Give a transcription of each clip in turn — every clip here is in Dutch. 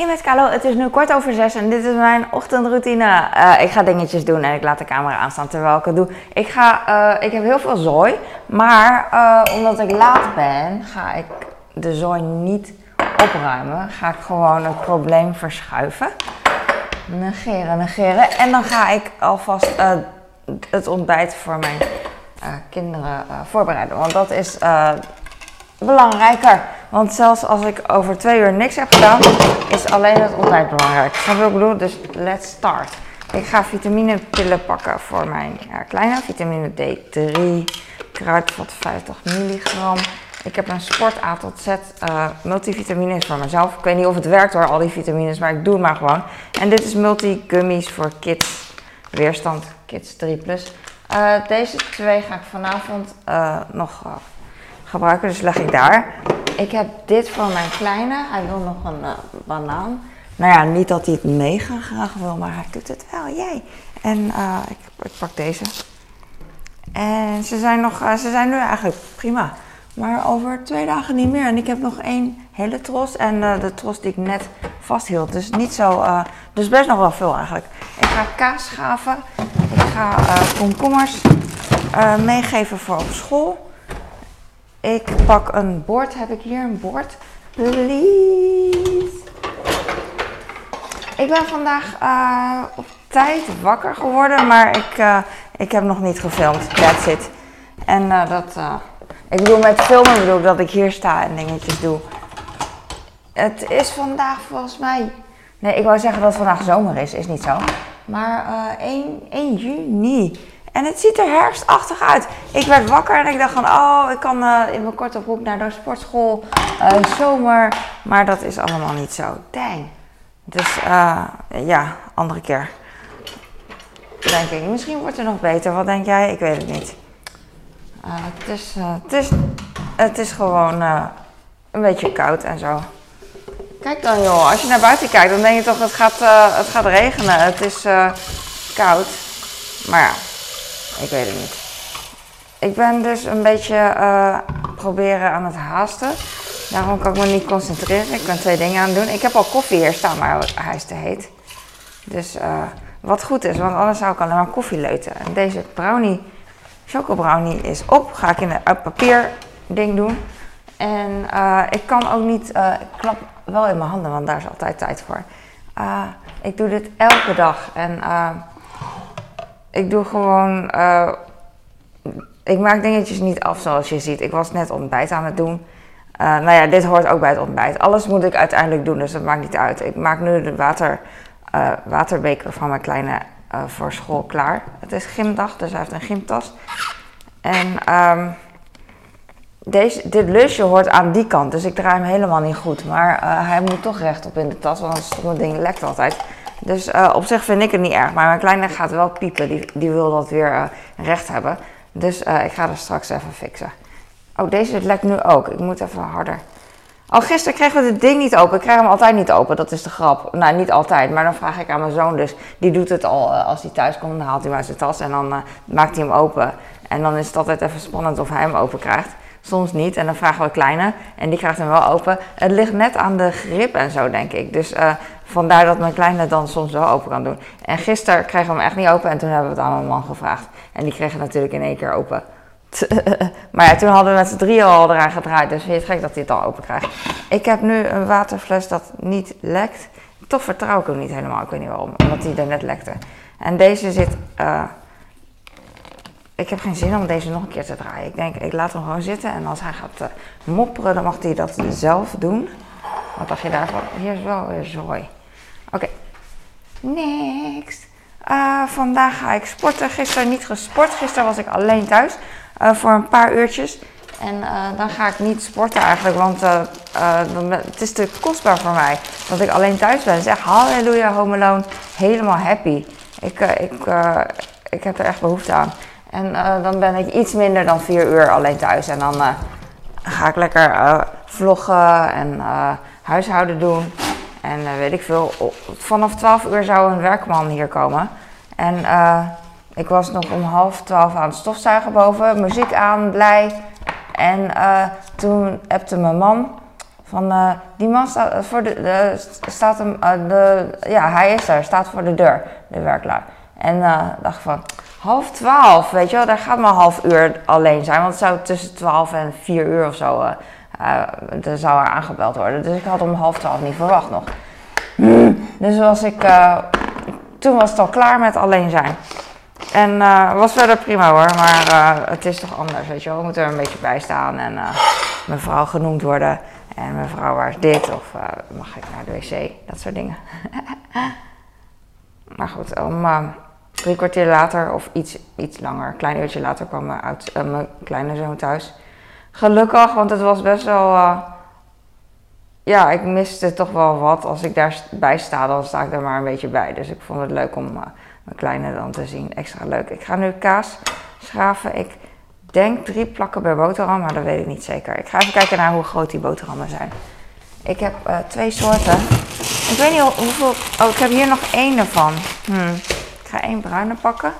Hey met Carlo, het is nu kwart over zes en dit is mijn ochtendroutine. Eh, ik ga dingetjes doen en ik laat de camera aanstaan terwijl ik het doe. Ik, ga, eh, ik heb heel veel zooi, maar eh, omdat ik laat ben, ga ik de zooi niet opruimen. Ga ik gewoon het probleem verschuiven. Negeren, negeren. En dan ga ik alvast het ontbijt voor mijn kinderen voorbereiden. Want dat is belangrijker. Want zelfs als ik over twee uur niks heb gedaan, is alleen het ontbijt belangrijk. Snap je wat ik? Dus let's start. Ik ga vitaminepillen pakken voor mijn kleine. Vitamine D3, kruidvat 50 milligram. Ik heb een Sport A tot Z uh, multivitamines voor mezelf. Ik weet niet of het werkt hoor, al die vitamines, maar ik doe het maar gewoon. En dit is multigummies voor kids. Weerstand Kids 3+. Plus. Uh, deze twee ga ik vanavond uh, nog gebruiken, dus leg ik daar. Ik heb dit voor mijn kleine. Hij wil nog een uh, banaan. Nou ja, niet dat hij het mega graag wil, maar hij doet het wel. Jij. En uh, ik, pak deze. En ze zijn, nog, uh, ze zijn nu eigenlijk prima. Maar over twee dagen niet meer. En ik heb nog één hele tros. En de tros die ik net vasthield. Dus niet zo. dus best nog wel veel eigenlijk. Ik ga kaas schaven. Ik ga komkommers meegeven voor op school. Ik pak een bord. Heb ik hier een bord? Please. Ik ben vandaag uh, op tijd wakker geworden, maar ik, uh, ik heb nog niet gefilmd. That's it. En uh, dat. ik bedoel, met filmen bedoel ik dat ik hier sta en dingetjes doe. Het is vandaag volgens mij. Nee, ik wou zeggen dat vandaag zomer is, is niet zo. Maar 1, 1 juni. En het ziet er herfstachtig uit. Ik werd wakker en ik dacht van, oh, ik kan uh, in mijn korte broek naar de sportschool, uh, zomer. Maar dat is allemaal niet zo. Dang. Dus uh, ja, andere keer. Denk ik. Misschien wordt het nog beter. Wat denk jij? Ik weet het niet. het, is, het, is, het is gewoon een beetje koud en zo. Kijk dan joh, als je naar buiten kijkt, dan denk je toch het het gaat regenen. Het is koud. Maar ja, ik weet het niet. Ik ben dus een beetje uh, proberen aan het haasten. Daarom kan ik me niet concentreren. Ik ben twee dingen aan het doen. Ik heb al koffie hier staan, maar hij is te heet. Dus uh, wat goed is, want anders zou ik alleen maar koffie leuten. En deze brownie, chocobrownie is op. Ga ik in een papier ding doen. En uh, ik kan ook niet, ik klap wel in mijn handen, want daar is altijd tijd voor. ik doe dit elke dag. En ik doe gewoon. Uh, ik maak dingetjes niet af zoals je ziet. Ik was net ontbijt aan het doen. Uh, nou ja, dit hoort ook bij het ontbijt. Alles moet ik uiteindelijk doen, dus dat maakt niet uit. Ik maak nu de water, uh, waterbeker van mijn kleine voor school klaar. Het is gymdag, dus hij heeft een gymtas. En um, deze, dit lusje hoort aan die kant, dus ik draai hem helemaal niet goed. Maar hij moet toch rechtop in de tas, want anders het ding lekt altijd. Dus uh, op zich vind ik het niet erg. Maar mijn kleine gaat wel piepen. Die, die wil dat weer uh, recht hebben. Dus uh, ik ga er straks even fixen. Oh, deze lekt nu ook. Ik moet even harder. Oh, gisteren kregen we dit ding niet open. Ik krijg hem altijd niet open. Dat is de grap. Nou, niet altijd. Maar dan vraag ik aan mijn zoon dus. Die doet het al als hij thuis komt. Dan haalt hij maar zijn tas en dan maakt hij hem open. En dan is het altijd even spannend of hij hem open krijgt. Soms niet. En dan vragen we kleine. En die krijgt hem wel open. Het ligt net aan de grip en zo, denk ik. Dus vandaar dat mijn kleine dan soms wel open kan doen. En gisteren kregen we hem echt niet open. En toen hebben we het aan mijn man gevraagd. En die kreeg het natuurlijk in één keer open. maar ja, toen hadden we met z'n drieën al eraan gedraaid. Dus vind je gek dat hij het al open krijgt. Ik heb nu een waterfles dat niet lekt. Toch vertrouw ik hem niet helemaal. Ik weet niet waarom. Omdat hij er net lekte. En deze zit... Uh, ik heb geen zin om deze nog een keer te draaien. Ik denk, ik laat hem gewoon zitten. En als hij gaat uh, mopperen, dan mag hij dat zelf doen. Wat dacht je daarvan? Hier is wel weer zooi. Next. Uh, vandaag ga ik sporten. Gisteren niet gesport. Gisteren was ik alleen thuis. Uh, voor een paar uurtjes. En dan ga ik niet sporten eigenlijk. Want het is te kostbaar voor mij. Dat ik alleen thuis ben. Zeg halleluja, home alone. Helemaal happy. Ik, ik, ik heb er echt behoefte aan. En dan ben ik iets minder dan vier uur alleen thuis. En dan ga ik lekker vloggen en huishouden doen. En weet ik veel. Vanaf 12 uur zou een werkman hier komen. En ik was nog om half twaalf aan het stofzuigen boven. Muziek aan, blij. En toen appte mijn man Van, eh, die man staat voor de, staat hem, eh, de, ja, hij is er, staat voor de deur, de werklaar. En eh dacht van, half twaalf, weet je wel, daar gaat maar half uur alleen zijn. Want het zou tussen twaalf en vier uur of zo, er zou er aangebeld worden. Dus ik had om half twaalf niet verwacht nog. Dus was ik, eh, toen was het al klaar met alleen zijn. En eh was verder prima hoor, maar het is toch anders, weet je wel. We moeten er een beetje bij staan en mevrouw genoemd worden. En mevrouw, waar is dit? Of mag ik naar de wc? Dat soort dingen. maar goed, om drie kwartier later of iets, iets langer, een klein uurtje later kwam mijn, oud, mijn kleine zoon thuis. Gelukkig, want het was best wel... eh, ja, ik miste toch wel wat. Als ik daarbij sta, dan sta ik er maar een beetje bij. Dus ik vond het leuk om eh, mijn kleine dan te zien. Extra leuk. Ik ga nu kaas schaven. Ik denk drie plakken per boterham, maar dat weet ik niet zeker. Ik ga even kijken naar hoe groot die boterhammen zijn. Ik heb eh, twee soorten. Ik weet niet hoe- hoeveel... Oh, ik heb hier nog één ervan. Hmm. Ik ga één bruine pakken.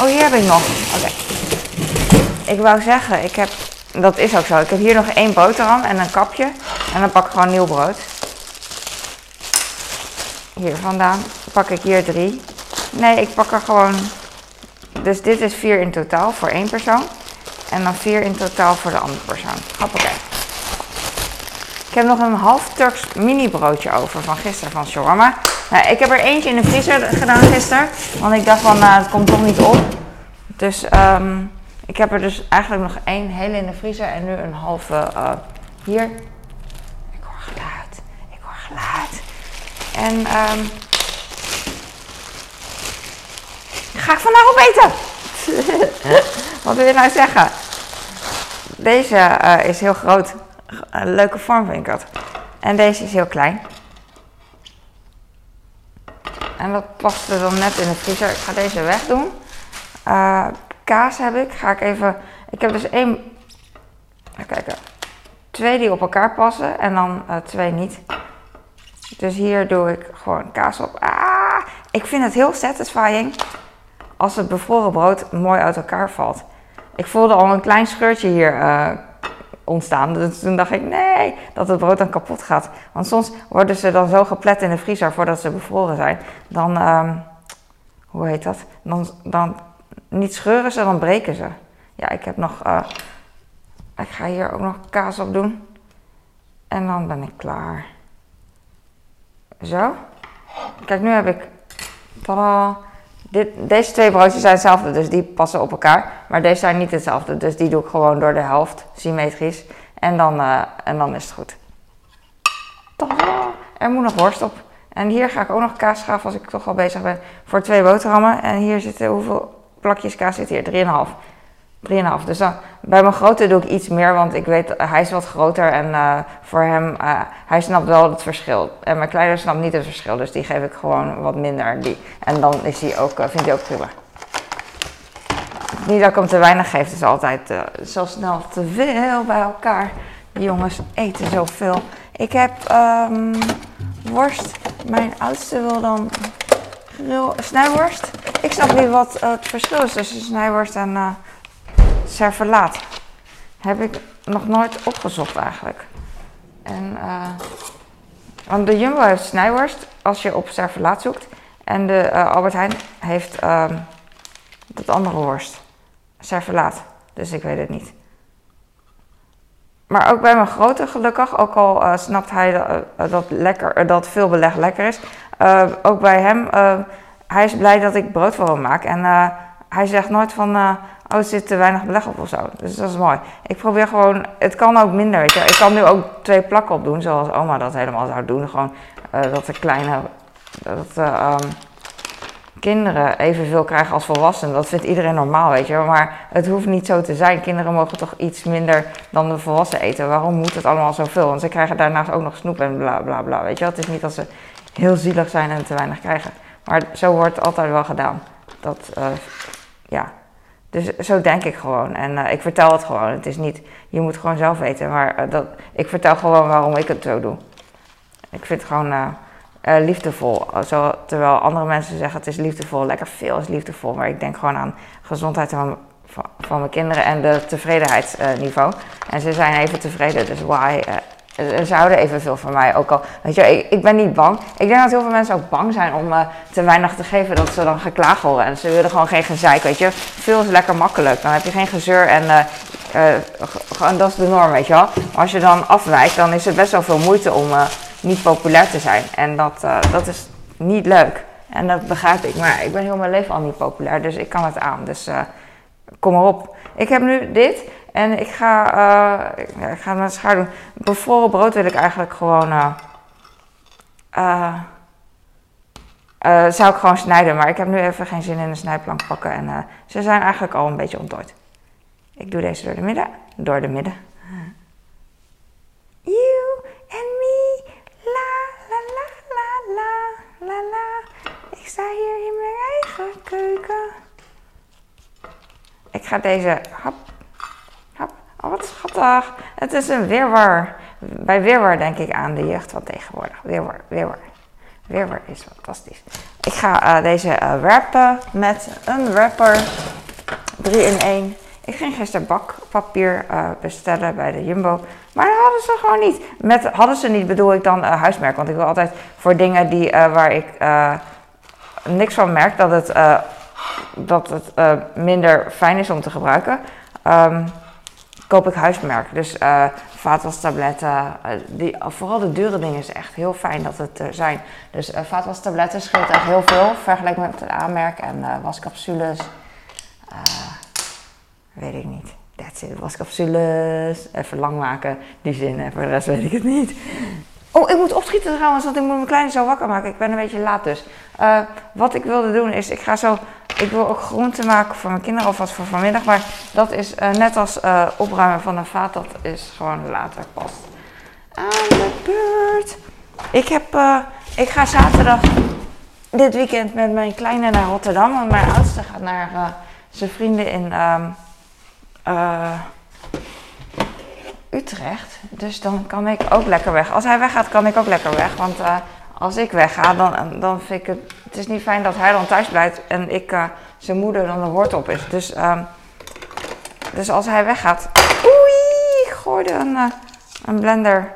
Oh, hier heb ik nog. Oké. Ik wou zeggen, ik heb... Dat is ook zo. Ik heb hier nog één boterham en een kapje. En dan pak ik gewoon nieuw brood. Hier vandaan pak ik hier drie. Nee, ik pak er gewoon... Dus dit is vier in totaal voor één persoon. En dan vier in totaal voor de andere persoon. Hoppakee. Ik heb nog een half Turks mini broodje over van gisteren van shawarma. Nou, ik heb er eentje in de vriezer gedaan gisteren. Want ik dacht van, nou, het komt toch niet op. Dus ehm, ik heb er dus eigenlijk nog één hele in de vriezer en nu een halve eh, hier. Ik hoor geluid. Ik hoor geluid. En ehm ga ik vandaag opeten? Wat wil je nou zeggen? Deze eh, is heel groot. Leuke vorm vind ik dat. En deze is heel klein. En dat past er dan net in de vriezer. Ik ga deze wegdoen. Eh, kaas heb ik. Ga ik even. Ik heb dus één. Even kijken. Twee die op elkaar passen en dan eh, twee niet. Dus hier doe ik gewoon kaas op. Ah, ik vind het heel satisfying als het bevroren brood mooi uit elkaar valt. Ik voelde al een klein scheurtje hier eh, ontstaan. Dus toen dacht ik, nee, dat het brood dan kapot gaat. Want soms worden ze dan zo geplet in de vriezer voordat ze bevroren zijn. Dan, ehm, hoe heet dat? Dan, dan niet scheuren ze, dan breken ze. Ja, ik heb nog, eh, ik ga hier ook nog kaas op doen. En dan ben ik klaar. Zo. Kijk, nu heb ik, tadaa. Dit, deze twee broodjes zijn hetzelfde, dus die passen op elkaar. Maar deze zijn niet hetzelfde, dus die doe ik gewoon door de helft, symmetrisch. En dan, eh, en dan is het goed. Tadaa! Er moet nog worst op. En hier ga ik ook nog kaas schaven als ik toch al bezig ben. Voor twee boterhammen. En hier zitten, hoeveel plakjes kaas zit hier? 3,5. 3,5. Dus dan, bij mijn grote doe ik iets meer, want ik weet, hij is wat groter en eh, voor hem, eh, hij snapt wel het verschil. En mijn kleine snapt niet het verschil, dus die geef ik gewoon wat minder. Die. En dan is hij ook, eh, vindt hij ook prima. Niet dat ik hem te weinig geef, is altijd zo snel te veel bij elkaar. Jongens eten zoveel. Ik heb ehm, worst. Mijn oudste wil dan snijworst. Ik snap niet wat het verschil is tussen snijworst en eh servelaat. Heb ik nog nooit opgezocht eigenlijk. En, eh, want de Jumbo heeft snijworst als je op servelaat zoekt. En de eh, Albert Heijn heeft ehm, dat andere worst. Servelaat. Dus ik weet het niet. Maar ook bij mijn grote gelukkig, ook al snapt hij dat, lekker, dat veel beleg lekker is. ook bij hem, hij is blij dat ik brood voor hem maak. En eh, hij zegt nooit van, eh, oh er zit te weinig beleg op of zo. Dus dat is mooi. Ik probeer gewoon, het kan ook minder, weet je. Ik kan nu ook twee plakken op doen, zoals oma dat helemaal zou doen. Gewoon eh, dat de kleine, dat de, ehm, kinderen evenveel krijgen als volwassenen. Dat vindt iedereen normaal, weet je. Maar het hoeft niet zo te zijn. Kinderen mogen toch iets minder dan de volwassenen eten. Waarom moet het allemaal zoveel? Want ze krijgen daarnaast ook nog snoep en bla bla bla. Weet je? Het is niet dat ze heel zielig zijn en te weinig krijgen. Maar zo wordt het altijd wel gedaan. Dat, eh, ja. Dus zo denk ik gewoon. En eh, ik vertel het gewoon. Het is niet, je moet gewoon zelf weten. Maar eh, dat, ik vertel gewoon waarom ik het zo doe. Ik vind het gewoon liefdevol. Terwijl andere mensen zeggen het is liefdevol. Lekker veel is liefdevol. Maar ik denk gewoon aan gezondheid van, van, van mijn kinderen en de tevredenheidsniveau. en ze zijn even tevreden, dus why? Ze houden evenveel van mij. Ook al, weet je, ik, ik ben niet bang. Ik denk dat heel veel mensen ook bang zijn om uh, te weinig te geven, dat ze dan geklaagd horen. En ze willen gewoon geen gezeik, weet je. Veel is lekker makkelijk. Dan heb je geen gezeur en uh, dat is de norm, weet je. Maar als je dan afwijkt, dan is het best wel veel moeite om niet populair te zijn. En dat, dat is niet leuk. En dat begrijp ik. Maar ik ben heel mijn leven al niet populair, dus ik kan het aan. Dus kom maar op. Ik heb nu dit en ik ga, uh, ik, ga naar schaar doen. Bevroren brood wil ik eigenlijk gewoon. Uh, uh, zou ik gewoon snijden, maar ik heb nu even geen zin in een snijplank pakken. En ze zijn eigenlijk al een beetje ontdooid. Ik doe deze door de midden. Door de midden. You and me. La la la la la la. Ik sta hier in mijn eigen keuken. Ik ga deze, hap, hap, oh wat schattig. Het is een weerwar. Bij weerwar denk ik aan de jeugd van tegenwoordig. Weerwar, weerwar. Weerwar is fantastisch. Ik ga uh, deze uh, wrappen met een wrapper. 3 in 1. Ik ging gisteren bakpapier uh, bestellen bij de Jumbo. Maar dat hadden ze gewoon niet. Met hadden ze niet bedoel ik dan huismerk. Want ik wil altijd voor dingen die, waar ik niks van merk dat het dat het uh, minder fijn is om te gebruiken, um, koop ik huismerk. Dus uh, vaatwastabletten, uh, die, vooral de dure dingen is echt heel fijn dat het er zijn. Dus vaatwastabletten scheelt echt heel veel, vergelijk met het aanmerk. En wascapsules, weet ik niet. That's it, wascapsules, even lang maken, die zin, en voor de rest weet ik het niet. Oh, ik moet opschieten trouwens, want ik moet mijn kleine zo wakker maken. Ik ben een beetje laat dus. wat ik wilde doen is, ik ga zo ik wil ook groenten maken voor mijn kinderen alvast voor vanmiddag. Maar dat is uh, net als uh, opruimen van een vaat. Dat is gewoon later pas aan de beurt. Ik, heb, uh, ik ga zaterdag dit weekend met mijn kleine naar Rotterdam. Want mijn oudste gaat naar zijn vrienden in um, Utrecht. Dus dan kan ik ook lekker weg. Als hij weggaat, kan ik ook lekker weg. Want als ik wegga, dan, dan vind ik het... Het is niet fijn dat hij dan thuis blijft en ik uh, zijn moeder dan de woord op is. Dus, um, dus als hij weggaat... Oei, ik gooide een, uh, een blender.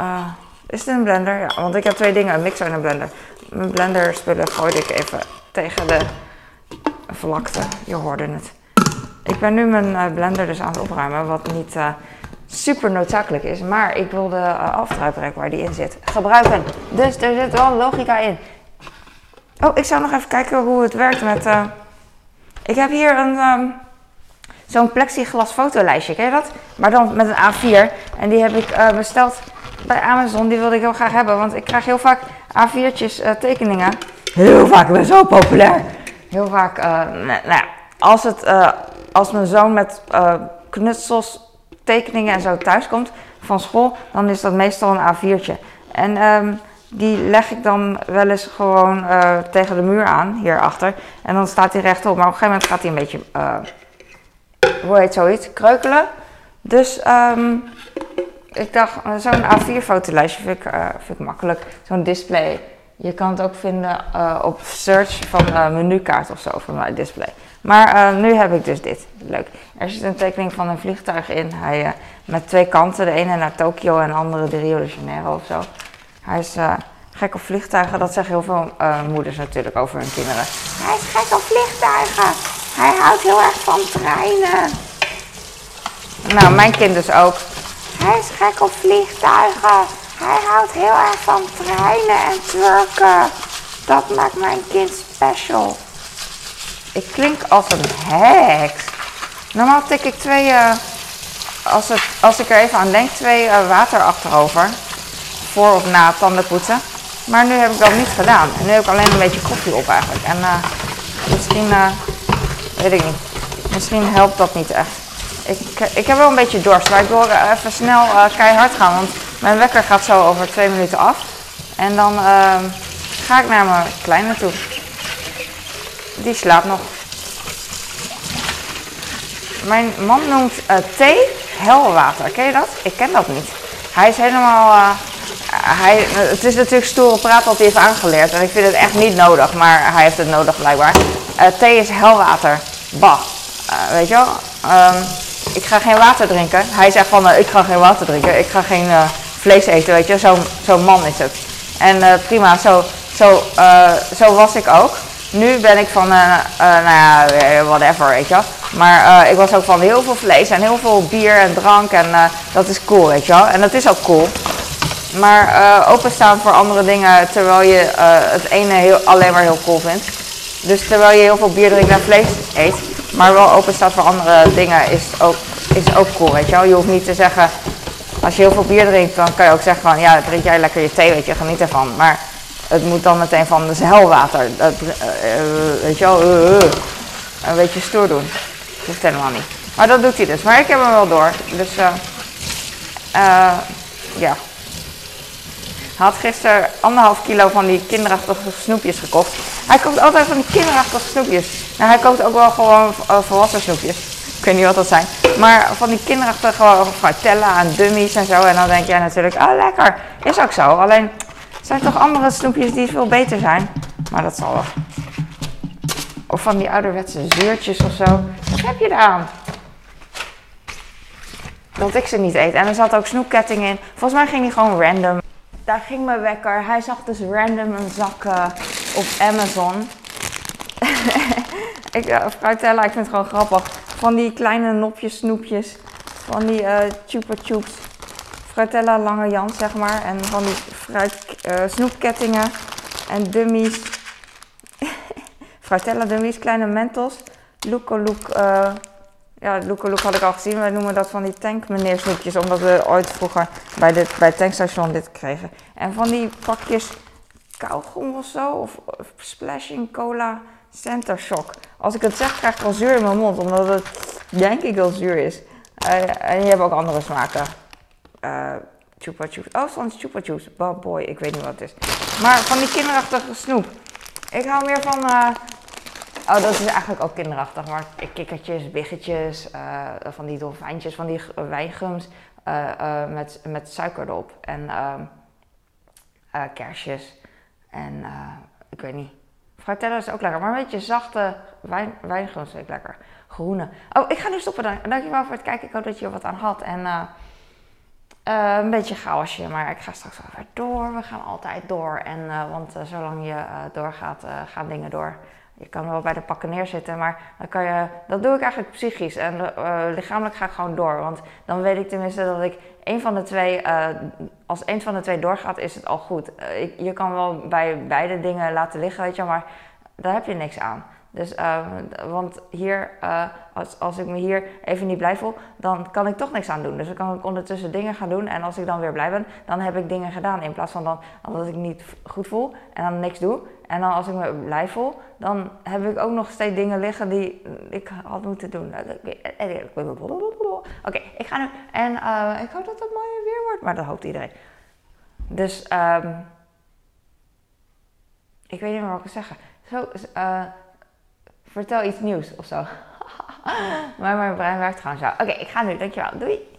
Uh, is het een blender? Ja, want ik heb twee dingen, een mixer en een blender. Mijn blender spullen gooide ik even tegen de vlakte. Je hoorde het. Ik ben nu mijn blender dus aan het opruimen, wat niet super noodzakelijk is. Maar ik wil de uh, waar die in zit gebruiken. Dus er zit wel logica in. Oh, ik zou nog even kijken hoe het werkt met... Uh, ik heb hier een... Um, Zo'n plexiglas fotolijstje, ken je dat? Maar dan met een A4. En die heb ik uh, besteld bij Amazon. Die wilde ik heel graag hebben. Want ik krijg heel vaak A4'tjes uh, tekeningen. Heel vaak, ik zo populair. Heel vaak, nou ja, als, het, als mijn zoon met knutsels tekeningen en zo thuis komt van school, dan is dat meestal een A4'tje. En um, die leg ik dan wel eens gewoon uh, tegen de muur aan, hierachter. En dan staat hij rechtop, maar op een gegeven moment gaat hij een beetje, uh, hoe heet zoiets, kreukelen. Dus um, ik dacht, zo'n A4-fotolijstje vind, ik, vind ik makkelijk. Zo'n display. Je kan het ook vinden op search van menukaart of zo van mijn display. Maar nu heb ik dus dit. Leuk. Er zit een tekening van een vliegtuig in. Hij, met twee kanten. De ene naar Tokio en de andere de Rio de Janeiro of zo. Hij is uh, gek op vliegtuigen. Dat zeggen heel veel moeders natuurlijk over hun kinderen. Hij is gek op vliegtuigen. Hij houdt heel erg van treinen. Nou, mijn kind dus ook. Hij is gek op vliegtuigen. Hij houdt heel erg van treinen en twerken. Dat maakt mijn kind special. Ik klink als een heks. Normaal tik ik twee, uh, als, het, als ik er even aan denk, twee water achterover. Voor of na tandenpoetsen. Maar nu heb ik dat niet gedaan. En nu heb ik alleen een beetje koffie op eigenlijk. En uh, misschien, weet ik niet. Misschien helpt dat niet echt. Ik, ik heb wel een beetje dorst, maar ik wil even snel keihard gaan. Want mijn wekker gaat zo over twee minuten af. En dan ga ik naar mijn kleine toe. Die slaapt nog. Mijn man noemt thee helwater. Ken je dat? Ik ken dat niet. Hij is helemaal... Hij, het is natuurlijk stoere praat wat hij heeft aangeleerd. En ik vind het echt niet nodig. Maar hij heeft het nodig blijkbaar. Uh, thee is helwater. Bah. weet je wel, ehm, ik ga geen water drinken. Hij zegt van, ik ga geen water drinken, ik ga geen vlees eten, weet je. Zo'n zo man is het. En prima, zo, zo, zo was ik ook. Nu ben ik van, nou ja, whatever, weet je Maar ik was ook van heel veel vlees en heel veel bier en drank en dat is cool, weet je wel. En dat is ook cool. Maar uh, openstaan voor andere dingen terwijl je uh, het ene heel, alleen maar heel cool vindt. Dus terwijl je heel veel bier drinkt en vlees eet, maar wel openstaat voor andere dingen is ook, is ook cool, weet je wel. Je hoeft niet te zeggen, als je heel veel bier drinkt, dan kan je ook zeggen van, ja, drink jij lekker je thee, weet je, geniet ervan. Maar het moet dan meteen van, dat, uh, weet je wel, een beetje stoer doen. Dat hoeft helemaal niet. Maar dat doet hij dus. Maar ik heb hem wel door. Dus, ja. Hij had gisteren anderhalf kilo van die kinderachtige snoepjes gekocht. Hij koopt altijd van die kinderachtige snoepjes. Nou, hij koopt ook wel gewoon uh, volwassen snoepjes. Ik weet niet wat dat zijn. Maar van die kinderachtige Frutella en dummies en zo. En dan denk jij natuurlijk, ah lekker. Is ook zo. Alleen, er zijn toch andere snoepjes die veel beter zijn. Maar dat zal wel. Of van die ouderwetse zuurtjes of zo. Wat heb je eraan? Dat ik ze niet eet. En er zat ook snoepketting in. Volgens mij ging die gewoon random daar ging mijn wekker. Hij zag dus random een zak uh, op Amazon. ik, uh, ik vind het gewoon grappig. Van die kleine nopjes, snoepjes. Van die uh, chupa chups. Fruitella lange Jan, zeg maar. En van die fruit, snoepkettingen. En dummies. Fruitella dummies, kleine mentos. Look Look ja, Loeko Look had ik al gezien. Wij noemen dat van die tankmeneer snoepjes. Omdat we ooit vroeger bij, dit, bij het tankstation dit kregen. En van die pakjes kauwgom of zo. Of, splashing cola center shock. Als ik het zeg krijg ik al zuur in mijn mond. Omdat het denk ik wel zuur is. Uh, en je hebt ook andere smaken. Uh, chupa chups. Oh, van chupa chups. boy, ik weet niet wat het is. Maar van die kinderachtige snoep. Ik hou meer van... Uh, Oh, dat is eigenlijk ook kinderachtig. Maar kikkertjes, biggetjes, uh, van die dolfijntjes, van die wijngums uh, met, met suiker erop. En ehm, kersjes. En ik weet niet. Fruitella is ook lekker. Maar een beetje zachte wijn, wijngums vind ik lekker. Groene. Oh, ik ga nu stoppen. Dank, dankjewel voor het kijken. Ik hoop dat je er wat aan had. En een beetje chaosje. Maar ik ga straks wel weer door. We gaan altijd door. En, want zolang je doorgaat, gaan dingen door je kan wel bij de pakken neerzitten, maar dan kan je, dat doe ik eigenlijk psychisch. En uh, lichamelijk ga ik gewoon door. Want dan weet ik tenminste dat ik een van de twee, uh, als een van de twee doorgaat, is het al goed. Uh, je kan wel bij beide dingen laten liggen, weet je, maar daar heb je niks aan. Dus, uh, want hier, uh, als, als ik me hier even niet blij voel, dan kan ik toch niks aan doen. Dus dan kan ik ondertussen dingen gaan doen. En als ik dan weer blij ben, dan heb ik dingen gedaan. In plaats van dan, dat ik niet goed voel en dan niks doe. En dan als ik me blij voel, dan heb ik ook nog steeds dingen liggen die ik had moeten doen. Oké, ik ga nu. En ik hoop dat het mooi weer wordt. Maar dat hoopt iedereen. Dus, um, ik weet niet meer wat ik wil zeggen. Zo, uh, vertel iets nieuws of zo. maar mijn brein werkt gewoon zo. Oké, ik ga nu. Dankjewel. Doei.